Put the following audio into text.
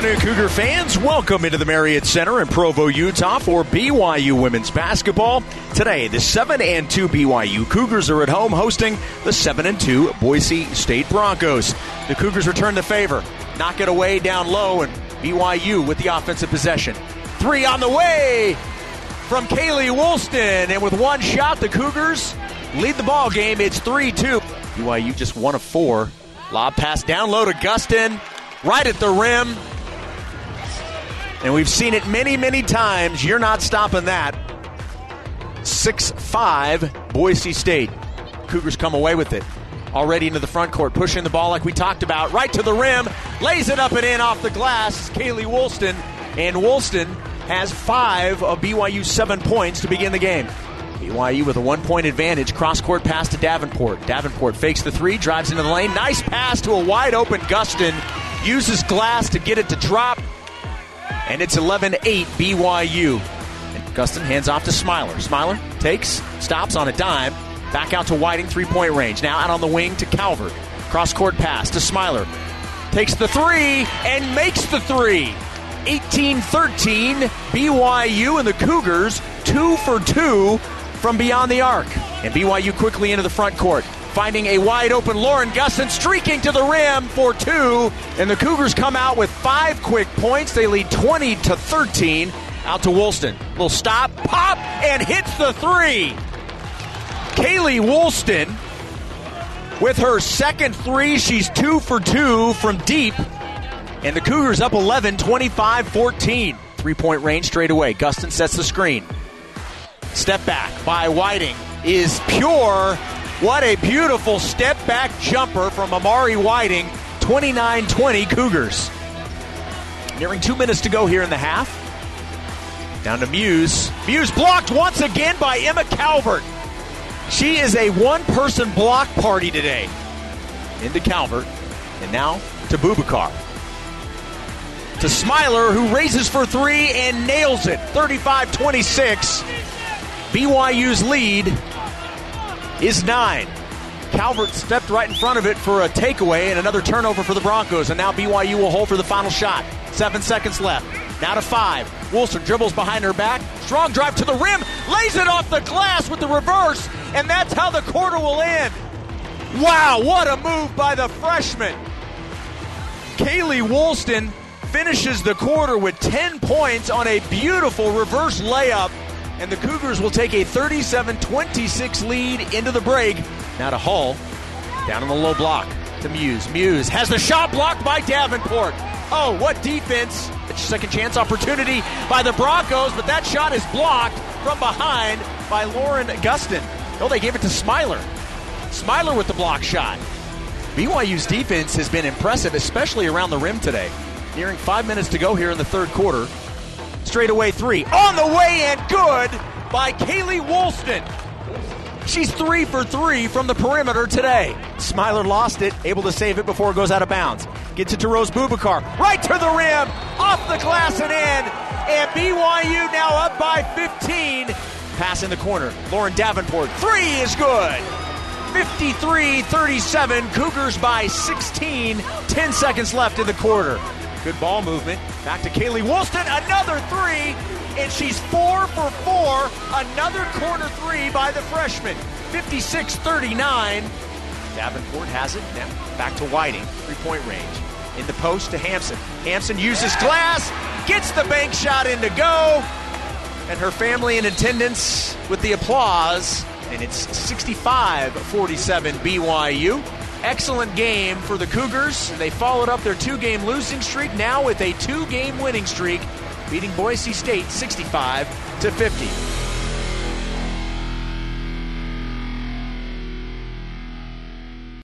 afternoon, Cougar fans. Welcome into the Marriott Center in Provo, Utah for BYU women's basketball. Today, the 7 and 2 BYU Cougars are at home hosting the 7 and 2 Boise State Broncos. The Cougars return the favor, knock it away down low, and BYU with the offensive possession. Three on the way from Kaylee Woolston, and with one shot, the Cougars lead the ball game. It's 3 2. BYU just one of four. Lob pass down low to Gustin right at the rim. And we've seen it many, many times. You're not stopping that. 6 5, Boise State. Cougars come away with it. Already into the front court, pushing the ball like we talked about, right to the rim, lays it up and in off the glass. Kaylee Woolston. And Woolston has five of BYU's seven points to begin the game. BYU with a one point advantage. Cross court pass to Davenport. Davenport fakes the three, drives into the lane. Nice pass to a wide open Gustin uses glass to get it to drop, and it's 11 8 BYU. And Gustin hands off to Smiler. Smiler takes, stops on a dime, back out to Whiting, three point range. Now out on the wing to Calvert. Cross court pass to Smiler. Takes the three and makes the three. 18 13, BYU and the Cougars, two for two from beyond the arc. And BYU quickly into the front court finding a wide open Lauren Gustin streaking to the rim for two. And the Cougars come out with five quick points. They lead 20 to 13. Out to Woolston. Little stop, pop, and hits the three. Kaylee Woolston with her second three. She's two for two from deep. And the Cougars up 11, 25 14. Three point range straight away. Gustin sets the screen. Step back by Whiting is pure what a beautiful step back jumper from Amari Whiting. 29 20 Cougars. Nearing two minutes to go here in the half. Down to Muse. Muse blocked once again by Emma Calvert. She is a one person block party today. Into Calvert. And now to Bubakar. To Smiler, who raises for three and nails it. 35 26. BYU's lead is nine. Calvert stepped right in front of it for a takeaway and another turnover for the Broncos. And now BYU will hold for the final shot. Seven seconds left. Now to five. Woolston dribbles behind her back. Strong drive to the rim. Lays it off the glass with the reverse. And that's how the quarter will end. Wow, what a move by the freshman. Kaylee Woolston finishes the quarter with 10 points on a beautiful reverse layup and the Cougars will take a 37 26 lead into the break. Now to Hall, down in the low block to Muse. Muse has the shot blocked by Davenport. Oh, what defense! It's a second chance opportunity by the Broncos, but that shot is blocked from behind by Lauren Gustin. Oh, they gave it to Smiler. Smiler with the block shot. BYU's defense has been impressive, especially around the rim today. Nearing five minutes to go here in the third quarter. Straightaway three. On the way and good by Kaylee Woolston. She's three for three from the perimeter today. Smiler lost it, able to save it before it goes out of bounds. Gets it to Rose Bubakar. Right to the rim, off the glass and in. And BYU now up by 15. Pass in the corner. Lauren Davenport. Three is good. 53 37. Cougars by 16. 10 seconds left in the quarter. Good ball movement. Back to Kaylee Woolston. Another three. And she's four for four. Another corner three by the freshman. 56 39. Davenport has it. Now back to Whiting. Three point range. In the post to Hampson. Hampson uses glass. Gets the bank shot in to go. And her family in attendance with the applause. And it's 65 47 BYU. Excellent game for the Cougars. They followed up their two game losing streak now with a two game winning streak, beating Boise State 65 to 50.